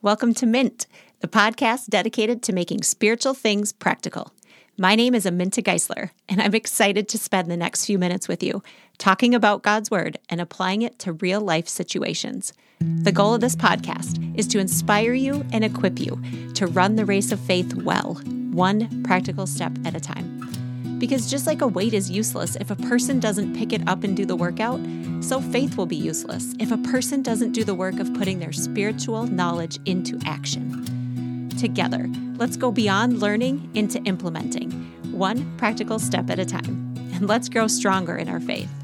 Welcome to Mint, the podcast dedicated to making spiritual things practical. My name is Aminta Geisler, and I'm excited to spend the next few minutes with you talking about God's Word and applying it to real life situations. The goal of this podcast is to inspire you and equip you to run the race of faith well, one practical step at a time. Because just like a weight is useless if a person doesn't pick it up and do the workout, so faith will be useless if a person doesn't do the work of putting their spiritual knowledge into action. Together, let's go beyond learning into implementing, one practical step at a time, and let's grow stronger in our faith.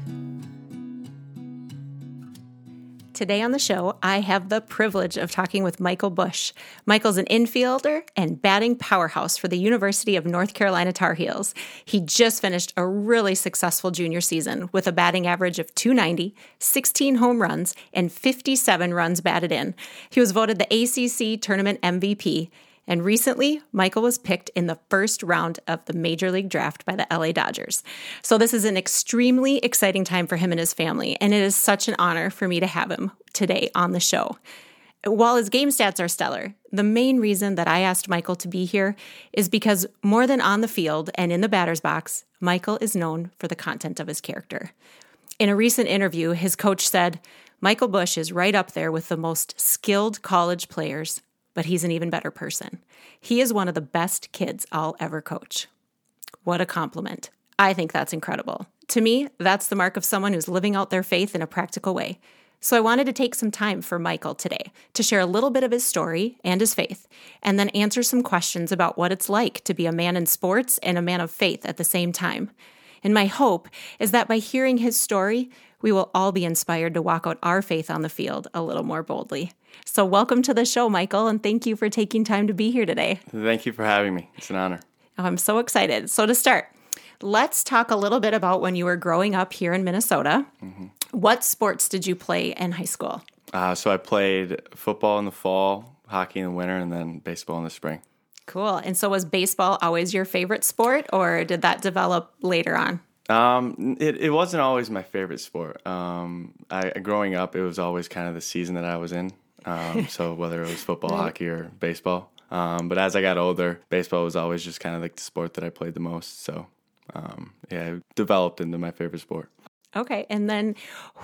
Today on the show, I have the privilege of talking with Michael Busch. Michael's an infielder and batting powerhouse for the University of North Carolina Tar Heels. He just finished a really successful junior season with a batting average of 290, 16 home runs, and 57 runs batted in. He was voted the ACC Tournament MVP and recently, Michael was picked in the first round of the Major League Draft by the LA Dodgers. So, this is an extremely exciting time for him and his family, and it is such an honor for me to have him today on the show. While his game stats are stellar, the main reason that I asked Michael to be here is because more than on the field and in the batter's box, Michael is known for the content of his character. In a recent interview, his coach said, Michael Busch is right up there with the most skilled college players but he's an even better person. He is one of the best kids I'll ever coach. What a compliment. I think that's incredible. To me, that's the mark of someone who's living out their faith in a practical way. So I wanted to take some time for Michael today to share a little bit of his story and his faith, and then answer some questions about what it's like to be a man in sports and a man of faith at the same time. And my hope is that by hearing his story, we will all be inspired to walk out our faith on the field a little more boldly. So, welcome to the show, Michael, and thank you for taking time to be here today. Thank you for having me. It's an honor. Oh, I'm so excited. So, to start, let's talk a little bit about when you were growing up here in Minnesota. Mm-hmm. What sports did you play in high school? Uh, so, I played football in the fall, hockey in the winter, and then baseball in the spring. Cool. And so, was baseball always your favorite sport, or did that develop later on? Um, it, it wasn't always my favorite sport. Um, I growing up, it was always kind of the season that I was in. Um, so whether it was football, right. hockey, or baseball. Um, but as I got older, baseball was always just kind of like the sport that I played the most. So um, yeah, it developed into my favorite sport. Okay. And then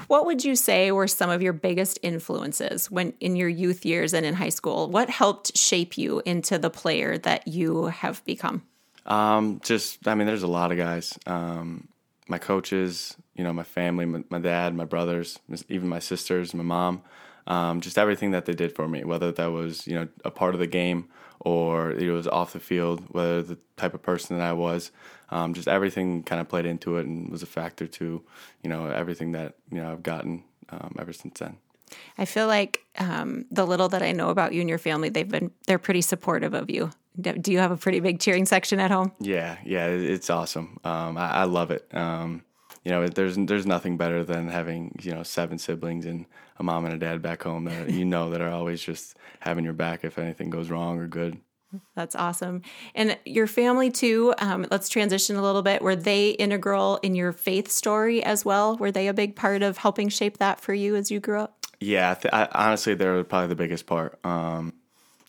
what would you say were some of your biggest influences when in your youth years and in high school? What helped shape you into the player that you have become? Um, just, I mean, there's a lot of guys. Um, my coaches, you know, my family, my, my, dad, my brothers, even my sisters, my mom, um, just everything that they did for me, whether that was, you know, a part of the game or it was off the field, whether the type of person that I was, um, just everything kind of played into it and was a factor to, you know, everything that, you know, I've gotten um, ever since then. I feel like um, the little that I know about you and your family, they've been they're pretty supportive of you. Do you have a pretty big cheering section at home? Yeah, yeah, it's awesome. Um, I, I, love it. Um, you know, there's there's nothing better than having you know seven siblings and a mom and a dad back home that you know that are always just having your back if anything goes wrong or good. That's awesome. And your family too. Um, let's transition a little bit. Were they integral in your faith story as well? Were they a big part of helping shape that for you as you grew up? Yeah, th- I, honestly, they're probably the biggest part. Um,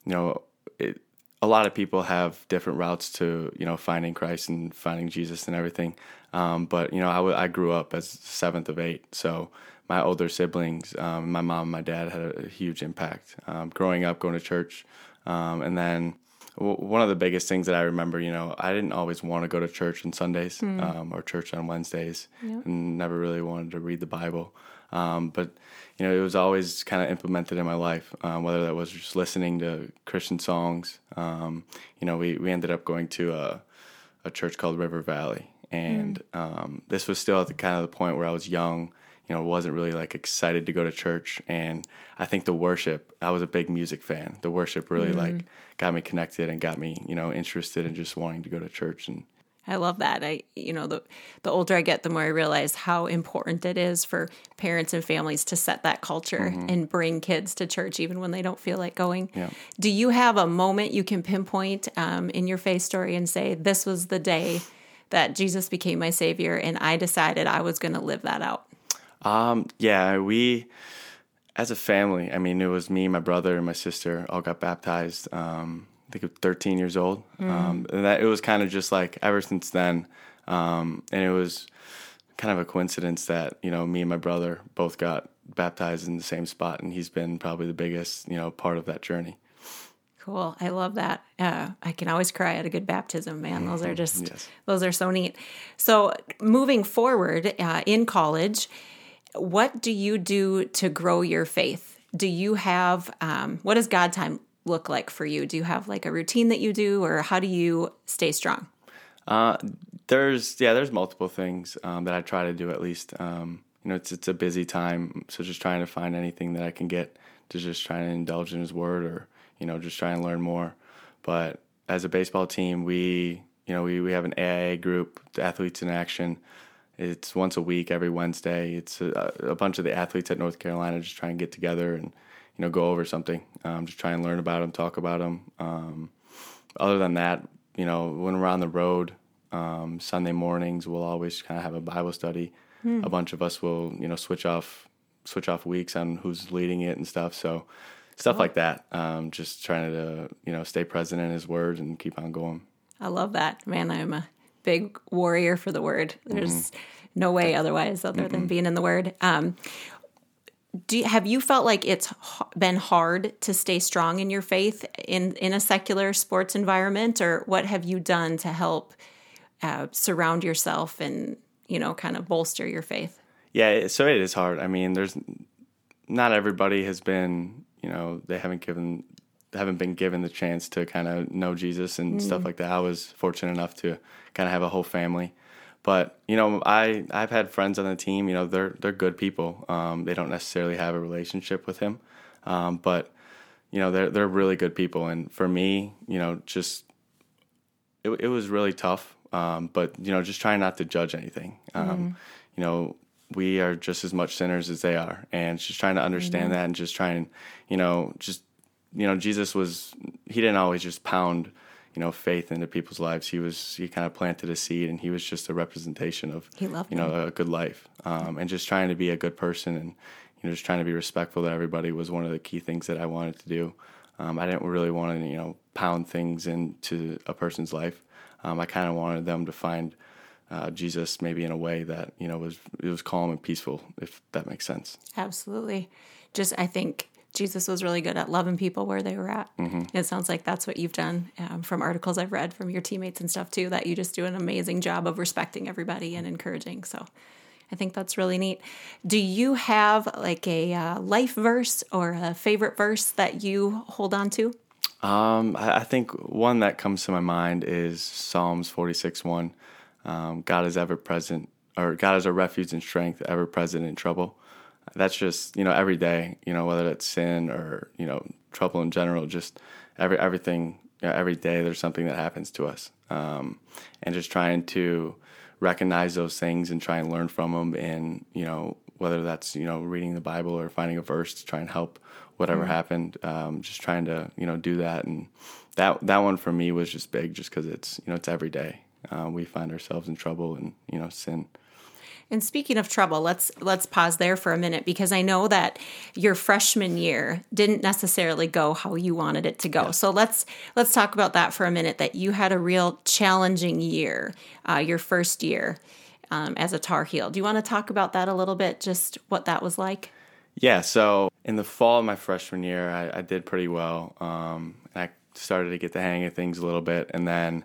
you know, it, a lot of people have different routes to you know finding Christ and finding Jesus and everything. Um, but you know, I, w- I grew up as seventh of eight, so my older siblings, um, my mom, and my dad had a, huge impact. Um, growing up, going to church, um, and then w- one of the biggest things that I remember, you know, I didn't always want to go to church on Sundays mm. or church on Wednesdays, yep. and never really wanted to read the Bible. Um, but you know, it was always kind of implemented in my life, um, whether that was just listening to Christian songs. Um, you know, we, we ended up going to a, a church called River Valley. And mm. um, this was still at the kind of the point where I was young, you know, wasn't really like excited to go to church. And I think the worship, I was a big music fan. The worship really mm. like got me connected and got me, you know, interested in just wanting to go to church and I love that. I you know the the older I get the more I realize how important it is for parents and families to set that culture mm-hmm. and bring kids to church even when they don't feel like going. Yeah. Do you have a moment you can pinpoint um, in your faith story and say this was the day that Jesus became my savior and I decided I was going to live that out? Um, yeah, we as a family, I mean, it was me, my brother, and my sister all got baptized. Um, I think it was 13 years old, um, and that it was kind of just like ever since then. Um, and it was kind of a coincidence that you know me and my brother both got baptized in the same spot, and he's been probably the biggest you know part of that journey. Cool. I love that. Uh, I can always cry at a good baptism, man. Those are just, Yes. those are so neat. So, moving forward uh, in college, what do you do to grow your faith? Do you have, um, what does God time look like for you? Do you have like a routine that you do, or how do you stay strong? Uh, there's yeah, there's multiple things um, that I try to do at least. Um, you know, it's it's a busy time, so just trying to find anything that I can get to just try and indulge in His Word, or you know, just try and learn more. But as a baseball team, we you know we we have an AIA group, the Athletes in Action. It's once a week, every Wednesday. It's a, a bunch of the athletes at North Carolina just try and get together and know go over something, um, just try and learn about them, talk about them. Um, other than that, you know, when we're on the road, um, Sunday mornings, we'll always kind of have a Bible study. A bunch of us will, you know, switch off switch off weeks on who's leading it and stuff. So stuff like that. Um, just trying to, you know, stay present in His Word and keep on going. I love that. Man, I'm a big warrior for the word. There's no way otherwise other than being in the word. Um, do have you felt like it's been hard to stay strong in your faith in in a secular sports environment, or what have you done to help uh, surround yourself and you know kind of bolster your faith? Yeah, so it is hard. I mean, there's not everybody has been, you know, they haven't given haven't been given the chance to kind of know Jesus and stuff like that. I was fortunate enough to kind of have a whole family. But, you know, I I've had friends on the team, you know, they're they're good people. Um, they don't necessarily have a relationship with him. Um, but you know, they're they're really good people and for me, you know, just it, it was really tough. Um, but you know, just trying not to judge anything. Um, You know, we are just as much sinners as they are, and just trying to understand that, and just trying, you know, just you know, Jesus was he didn't always just pound, you know, faith into people's lives. He was he kind of planted a seed, and he was just a representation of He loved you know a good life, um, and just trying to be a good person, and you know, just trying to be respectful to everybody was one of the key things that I wanted to do. Um, I didn't really want to, you know, pound things into a person's life. Um, I kind of wanted them to find uh, Jesus maybe in a way that you know was it was calm and peaceful, if that makes sense. Absolutely. Just, I think Jesus was really good at loving people where they were at. It sounds like that's what you've done um, from articles I've read from your teammates and stuff too, that you just do an amazing job of respecting everybody and encouraging. So I think that's really neat. Do you have like a uh, life verse or a favorite verse that you hold on to? Um, I, I think one that comes to my mind is Psalms forty six one. Um, God is ever present, or God is a refuge and strength, ever present in trouble. That's just you know every day, you know whether it's sin or you know trouble in general, just every everything you know, every day there's something that happens to us, um, and just trying to recognize those things and try and learn from them, and you know whether that's you know reading the Bible or finding a verse to try and help whatever happened. Um, just trying to you know do that, and that that one for me was just big, just because it's you know it's every day. Uh, we find ourselves in trouble and you know sin. And speaking of trouble, let's let's pause there for a minute because I know that your freshman year didn't necessarily go how you wanted it to go. So let's let's talk about that for a minute. That you had a real challenging year, uh, your first year um, as a Tar Heel. Do you want to talk about that a little bit? Just what that was like. Yeah, so in the fall of my freshman year, I, I did pretty well. Um, I started to get the hang of things a little bit, and then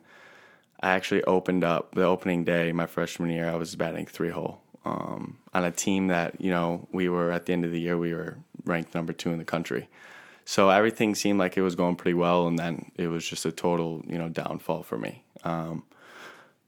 I actually opened up the opening day my freshman year. I was batting three hole um, on a team that you know we were at the end of the year we were ranked number two in the country. So everything seemed like it was going pretty well, and then it was just a total you know downfall for me. Um,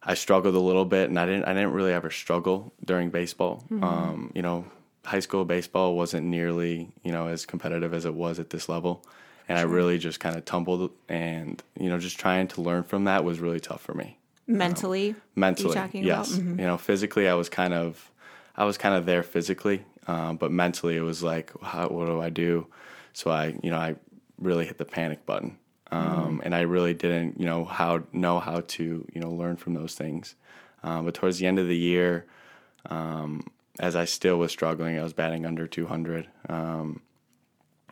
I struggled a little bit, and I didn't I didn't really ever struggle during baseball. Um, you know, high school baseball wasn't nearly you know as competitive as it was at this level, and I really just kind of tumbled. And you know, just trying to learn from that was really tough for me Mentally, mentally. talking yes, about? Mm-hmm. you know, physically I was kind of I was kind of there physically, um, but mentally it was like, how, what do I do? So I you know I really hit the panic button. Um, Mm-hmm. And I really didn't, you know, how know how to, you know, learn from those things. Um, but towards the end of the year, um, as I still was struggling, I was batting under 200. Um,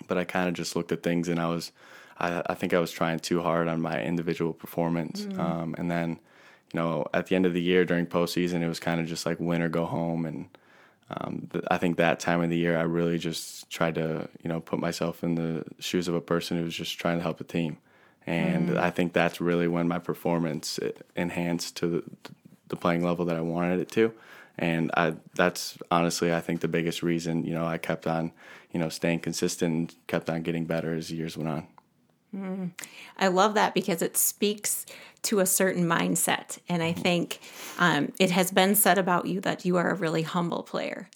but I kind of just looked at things and I was, I, I think I was trying too hard on my individual performance. Mm. Um, and then, you know, at the end of the year during postseason, it was kind of just like win or go home. And um, th- I think that time of the year, I really just tried to, you know, put myself in the shoes of a person who was just trying to help the team. And mm. I think that's really when my performance enhanced to the, the playing level that I wanted it to and I that's honestly I think the biggest reason you know I kept on you know staying consistent and kept on getting better as years went on. Mm. I love that because it speaks to a certain mindset, and I think um, it has been said about you that you are a really humble player,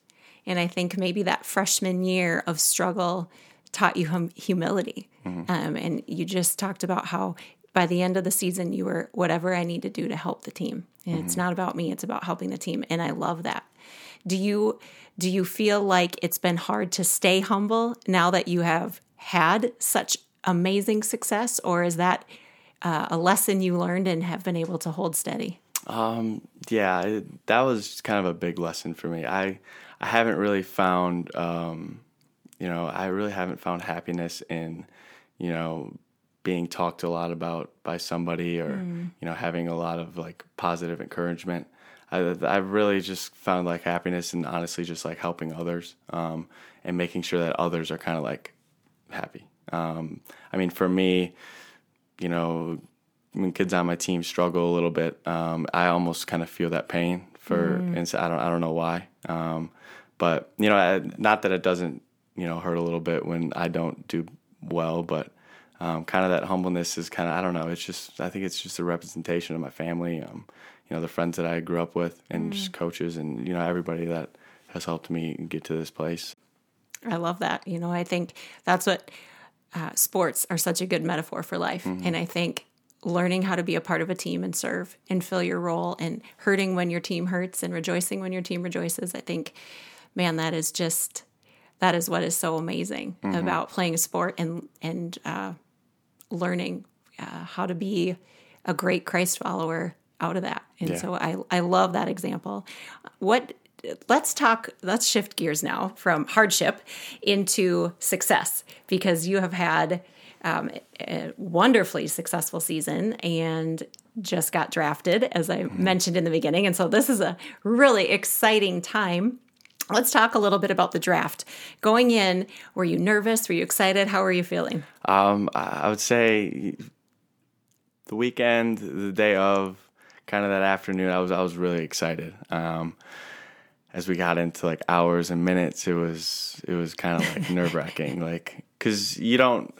and I think maybe that freshman year of struggle taught you hum- humility, mm-hmm. um, and you just talked about how by the end of the season, you were whatever I need to do to help the team. And mm-hmm. it's not about me, it's about helping the team. And I love that. Do you do you feel like it's been hard to stay humble now that you have had such amazing success, or is that uh, a lesson you learned and have been able to hold steady? Um, yeah, it, that was kind of a big lesson for me. I I haven't really found, um, you know, I really haven't found happiness in, you know, being talked a lot about by somebody or mm. you know having a lot of like positive encouragement I, I've really just found like happiness and honestly just like helping others um, and making sure that others are kind of like happy um, I mean for me you know when kids on my team struggle a little bit um, I almost kind of feel that pain for mm. and so I don't I don't know why um, but you know I, not that it doesn't you know hurt a little bit when I don't do well but um, kind of that humbleness is kind of I don't know. It's just I think it's just a representation of my family. Um, you know, the friends that I grew up with, and mm. just coaches, and you know everybody that has helped me get to this place. I love that. You know, I think that's what uh, sports are such a good metaphor for life, mm-hmm. and I think learning how to be a part of a team and serve and fill your role and hurting when your team hurts and rejoicing when your team rejoices. I think, man, that is just that is what is so amazing mm-hmm. about playing a sport and and uh, learning uh, how to be a great Christ follower out of that. And yeah. so I, I love that example. What let's talk let's shift gears now from hardship into success because you have had um, a wonderfully successful season and just got drafted as i mm-hmm. mentioned in the beginning and so this is a really exciting time Let's talk a little bit about the draft. Going in, were you nervous? Were you excited? How were you feeling? Um, I would say the weekend, the day of, kind of that afternoon, I was I was really excited. Um, as we got into like hours and minutes, it was it was kind of like nerve wracking, like because you don't.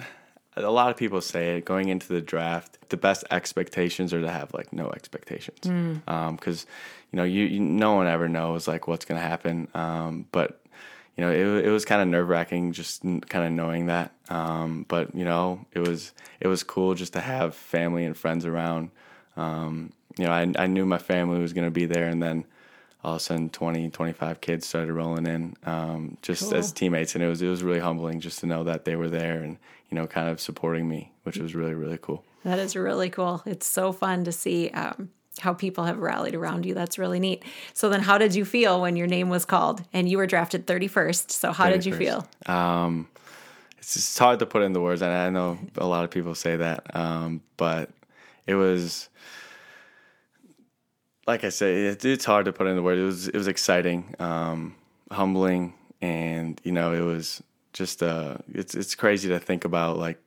A lot of people say it going into the draft. The best expectations are to have like no expectations, because mm. um, you know, you, you, no one ever knows like what's going to happen. Um, but you know, it, it was kind of nerve wracking just kind of knowing that. Um, but you know, it was it was cool just to have family and friends around. Um, you know, I, I knew my family was going to be there, and then all of a sudden 20, 25 kids started rolling in um, just cool. as teammates, and it was it was really humbling just to know that they were there and you know kind of supporting me, which was really really cool. That is really cool. It's so fun to see. Um, how people have rallied around you. That's really neat. So then how did you feel when your name was called and you were drafted 31st? So how 31st. did you feel? Um, it's just hard to put into words. And I know a lot of people say that. Um, but it was, like I said, it, it's hard to put into words. It was, it was exciting, um, humbling. And, you know, it was just, uh, it's, it's crazy to think about like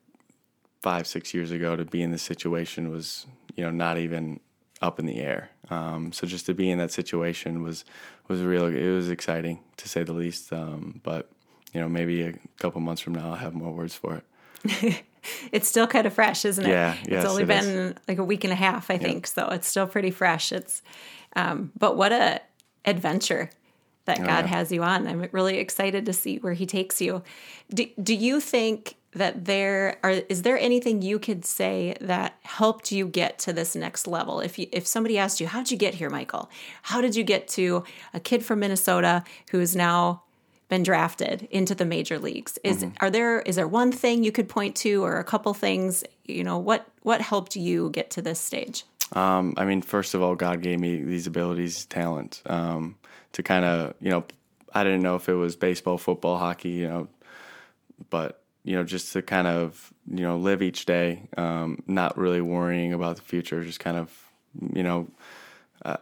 five, six years ago to be in this situation was, you know, not even up in the air. Um, so just to be in that situation was was real. It was exciting to say the least. Um, but you know, maybe a couple months from now, I'll have more words for it. it's still kind of fresh, isn't it? Yeah, yes, it's only it been is. like a week and a half, I think. So it's still pretty fresh. It's, um, but what a adventure that oh, God yeah. has you on. I'm really excited to see where He takes you. Do, do you think that there are is there anything you could say that helped you get to this next level? If you, if somebody asked you how'd you get here michael? How did you get to a kid from minnesota who's now been drafted into the major leagues? Is mm-hmm. are there is there one thing you could point to or a couple things? You know what what helped you get to this stage? Um, i mean first of all god gave me these abilities talent um, to kind of you know i didn't know if it was baseball football hockey you know but you know, just to kind of you know live each day, um, not really worrying about the future, just kind of you know. Uh,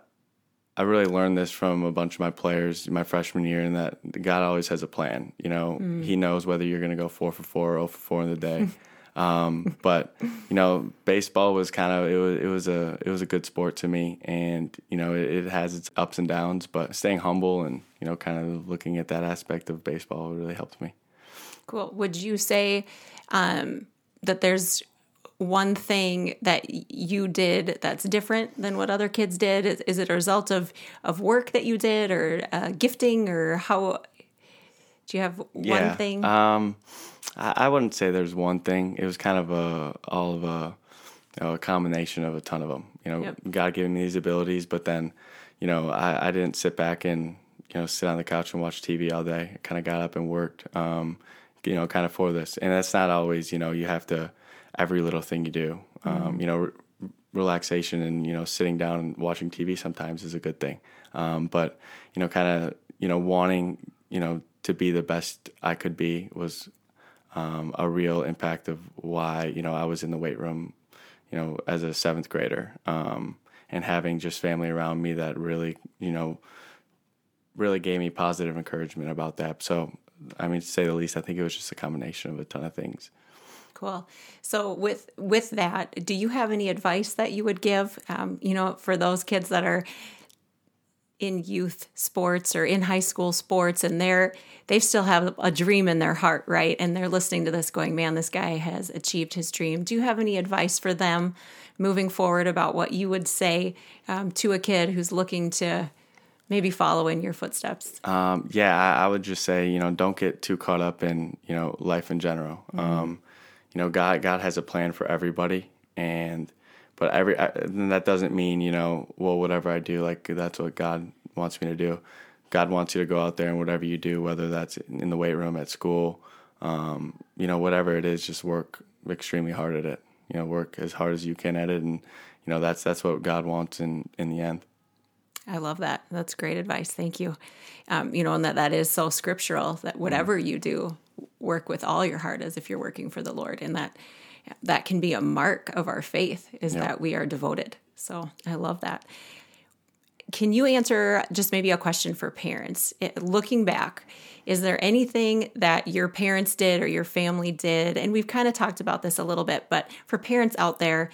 I really learned this from a bunch of my players my freshman year, and that God always has a plan. You know, mm. He knows whether you're going to go four for four or 0 for four in the day. Um, but you know, baseball was kind of it was it was a it was a good sport to me, and you know, it, it, has its ups and downs. But staying humble and you know, kind of looking at that aspect of baseball really helped me. Cool. Would you say um, that there's one thing that you did that's different than what other kids did? Is, is it a result of of work that you did, or uh, gifting, or how? Do you have one yeah, thing? Um, I, I wouldn't say there's one thing. It was kind of a all of a you know, a combination of a ton of them. You know, yep. God giving me these abilities, but then, you know, I, I didn't sit back and you know sit on the couch and watch TV all day. I kind of got up and worked. Um, you know, kind of for this, and that's not always. You know, you have to every little thing you do. Um, mm-hmm. You know, re- relaxation and you know sitting down and watching TV sometimes is a good thing. Um, but you know, kind of you know wanting you know to be the best I could be was um, a real impact of why you know I was in the weight room, you know, as a seventh grader, um, and having just family around me that really you know really gave me positive encouragement about that. So, I mean, to say the least, I think it was just a combination of a ton of things. Cool. So with with that, do you have any advice that you would give? Um, you know, for those kids that are in youth sports or in high school sports and they're they still have a dream in their heart right and they're listening to this going man this guy has achieved his dream do you have any advice for them moving forward about what you would say um, to a kid who's looking to maybe follow in your footsteps um, yeah I, I, would just say you know don't get too caught up in you know life in general mm-hmm. um, you know god god has a plan for everybody and but every that doesn't mean you know well whatever I do like that's what God wants me to do. God wants you to go out there and whatever you do, whether that's in the weight room at school, um, you know whatever it is, just work extremely hard at it. You know, work as hard as you can at it, and you know that's that's what God wants in in the end. I love that. That's great advice. Thank you. Um, you know, and that that is so scriptural that whatever you do, work with all your heart as if you're working for the Lord, and that that can be a mark of our faith is that we are devoted. So I love that. Can you answer just maybe a question for parents? It, looking back, is there anything that your parents did or your family did? And we've kind of talked about this a little bit, but for parents out there,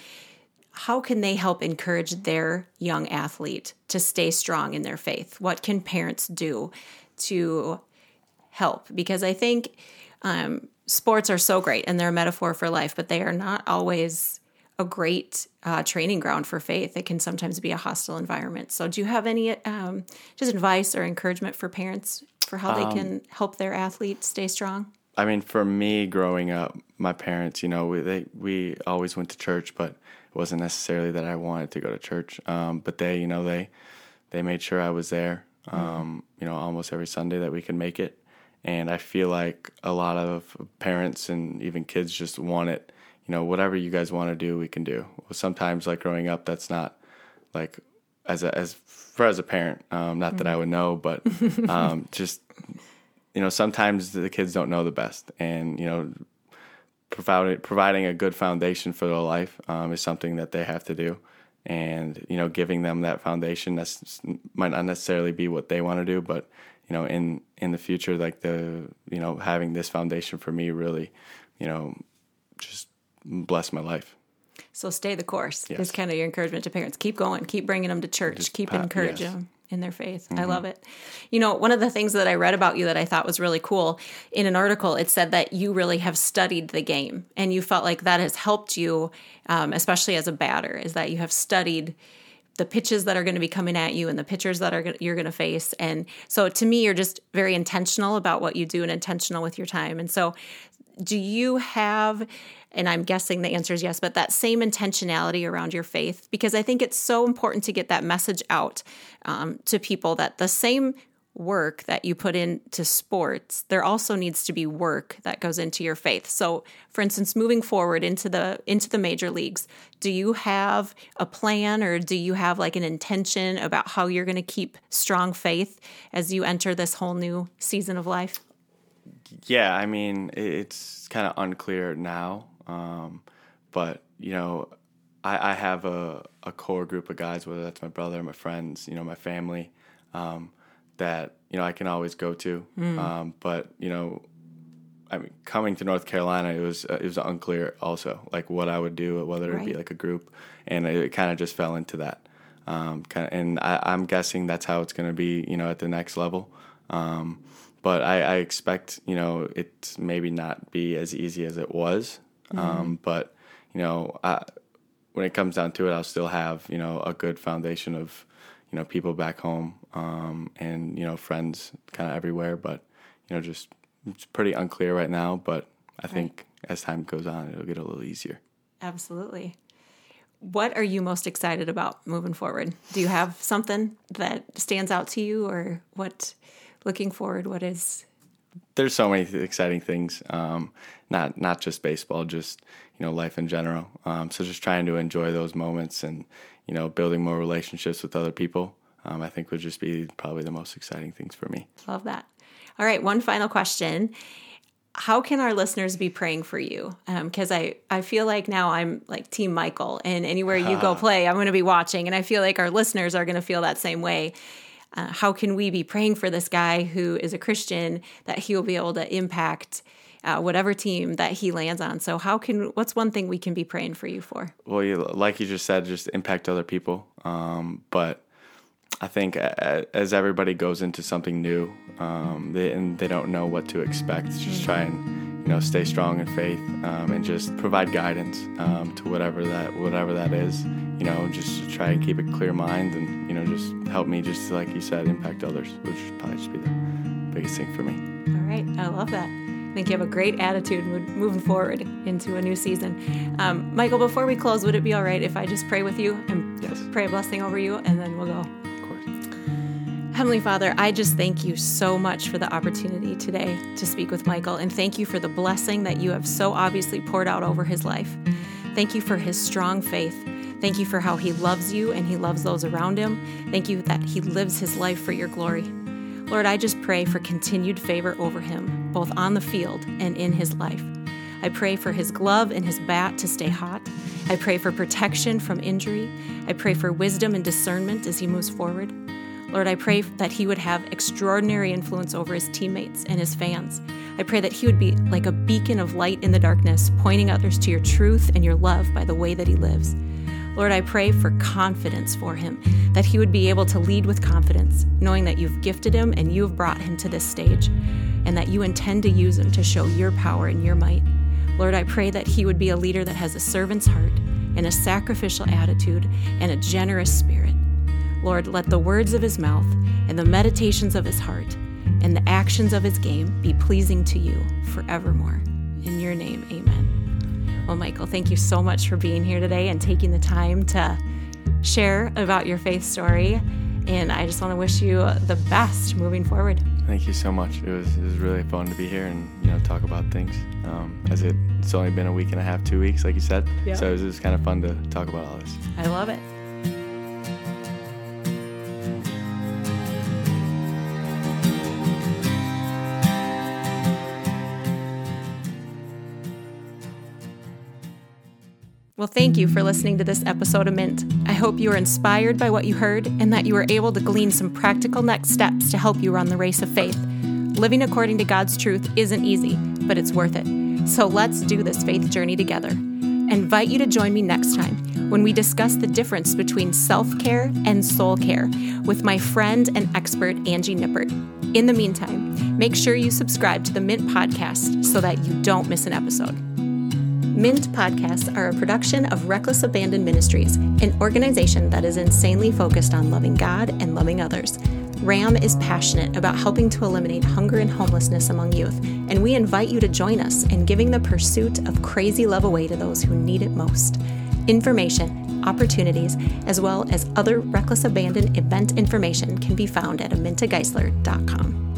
how can they help encourage their young athlete to stay strong in their faith? What can parents do to help? Because I think um, sports are so great and they're a metaphor for life, but they are not always a great uh, training ground for faith. It can sometimes be a hostile environment. So, do you have any um, just advice or encouragement for parents for how they um, can help their athletes stay strong? I mean, for me, growing up, my parents, you know, we they we always went to church, but it wasn't necessarily that I wanted to go to church. Um, but they, you know, they they made sure I was there. Mm-hmm. Um, you know, almost every Sunday that we could make it. And I feel like a lot of parents and even kids just want it. You know, whatever you guys want to do, we can do. Sometimes, like growing up, that's not like as a, as for as a parent. Um, not that I would know, but um, just you know, sometimes the kids don't know the best, and you know, providing providing a good foundation for their life um, is something that they have to do. And you know giving them that foundation that might not necessarily be what they want to do but you know in in the future like the you know having this foundation for me really you know just bless my life. So stay the course yes. is kind of your encouragement to parents. Keep going keep bringing them to church just keep encouraging yes. them in their faith. Mm-hmm. I love it. You know, one of the things that I read about you that I thought was really cool in an article, it said that you really have studied the game and you felt like that has helped you, um, especially as a batter, is that you have studied the pitches that are going to be coming at you and the pitchers that are you're going to face and so to me you're just very intentional about what you do and intentional with your time and so do you have and I'm guessing the answer is yes, but that same intentionality around your faith, because I think it's so important to get that message out um, to people that the same work that you put into sports, there also needs to be work that goes into your faith. So, for instance, moving forward into the into the major leagues, do you have a plan or do you have like an intention about how you're going to keep strong faith as you enter this whole new season of life? Yeah, I mean, it's kind of unclear now, um, but you know, I, I have a, a core group of guys, whether that's my brother, my friends, you know, my family, um, that you know I can always go to. Mm. Um, but you know, I mean, coming to North Carolina, it was uh, it was unclear also, like what I would do, whether right. it be like a group, and it, it kind of just fell into that. Um, kind of, and I, am guessing that's how it's going to be, you know, at the next level. Um, but I, I, expect, you know, it maybe not be as easy as it was. Mm-hmm. Um, but you know, I, when it comes down to it, I'll still have, you know, a good foundation of, you know, people back home um, and you know, friends kind of everywhere. But you know, just it's pretty unclear right now. But I right. think as time goes on, it'll get a little easier. Absolutely. What are you most excited about moving forward? Do you have something that stands out to you, or what? Looking forward, what is? There's so many exciting things. Um, not not just baseball, just you know life in general. Um, so just trying to enjoy those moments and you know building more relationships with other people. Um, I think would just be probably the most exciting things for me. Love that. All right, one final question how can our listeners be praying for you? Because um, I, I feel like now I'm like Team Michael, and anywhere you go play, I'm going to be watching. And I feel like our listeners are going to feel that same way. Uh, how can we be praying for this guy who is a Christian that he will be able to impact uh, whatever team that he lands on? So, how can what's one thing we can be praying for you for? Well, you, like you just said, just impact other people. Um, but I think as everybody goes into something new, um, they, and they don't know what to expect, just try and you know stay strong in faith um, and just provide guidance um, to whatever that whatever that is. You know, just try and keep a clear mind and you know just help me, just like you said, impact others, which would probably just be the biggest thing for me. All right, I love that. I think you have a great attitude moving forward into a new season. Um, Michael, before we close, would it be all right if I just pray with you and yes. pray a blessing over you, and then we'll go? Heavenly Father, I just thank you so much for the opportunity today to speak with Michael, and thank you for the blessing that you have so obviously poured out over his life. Thank you for his strong faith. Thank you for how he loves you and he loves those around him. Thank you that he lives his life for your glory. Lord, I just pray for continued favor over him, both on the field and in his life. I pray for his glove and his bat to stay hot. I pray for protection from injury. I pray for wisdom and discernment as he moves forward. Lord, I pray that he would have extraordinary influence over his teammates and his fans. I pray that he would be like a beacon of light in the darkness, pointing others to your truth and your love by the way that he lives. Lord, I pray for confidence for him, that he would be able to lead with confidence, knowing that you've gifted him and you have brought him to this stage, and that you intend to use him to show your power and your might. Lord, I pray that he would be a leader that has a servant's heart and a sacrificial attitude and a generous spirit. Lord, let the words of his mouth and the meditations of his heart and the actions of his game be pleasing to you forevermore. In your name, amen. Well, Michael, thank you so much for being here today and taking the time to share about your faith story. And I just want to wish you the best moving forward. Thank you so much. It was, it was really fun to be here and you know talk about things. Um, as it, it's only been a week and a half, two weeks, like you said. Yeah. So it was, it was kind of fun to talk about all this. I love it. Well, thank you for listening to this episode of Mint. I hope you are inspired by what you heard and that you were able to glean some practical next steps to help you run the race of faith. Living according to God's truth isn't easy, but it's worth it. So let's do this faith journey together. I invite you to join me next time when we discuss the difference between self care and soul care with my friend and expert, Angie Nippert. In the meantime, make sure you subscribe to the Mint podcast so that you don't miss an episode. Mint podcasts are a production of Reckless Abandon Ministries, an organization that is insanely focused on loving God and loving others. RAM is passionate about helping to eliminate hunger and homelessness among youth, and we invite you to join us in giving the pursuit of crazy love away to those who need it most. Information, opportunities, as well as other Reckless Abandon event information can be found at amintageisler.com.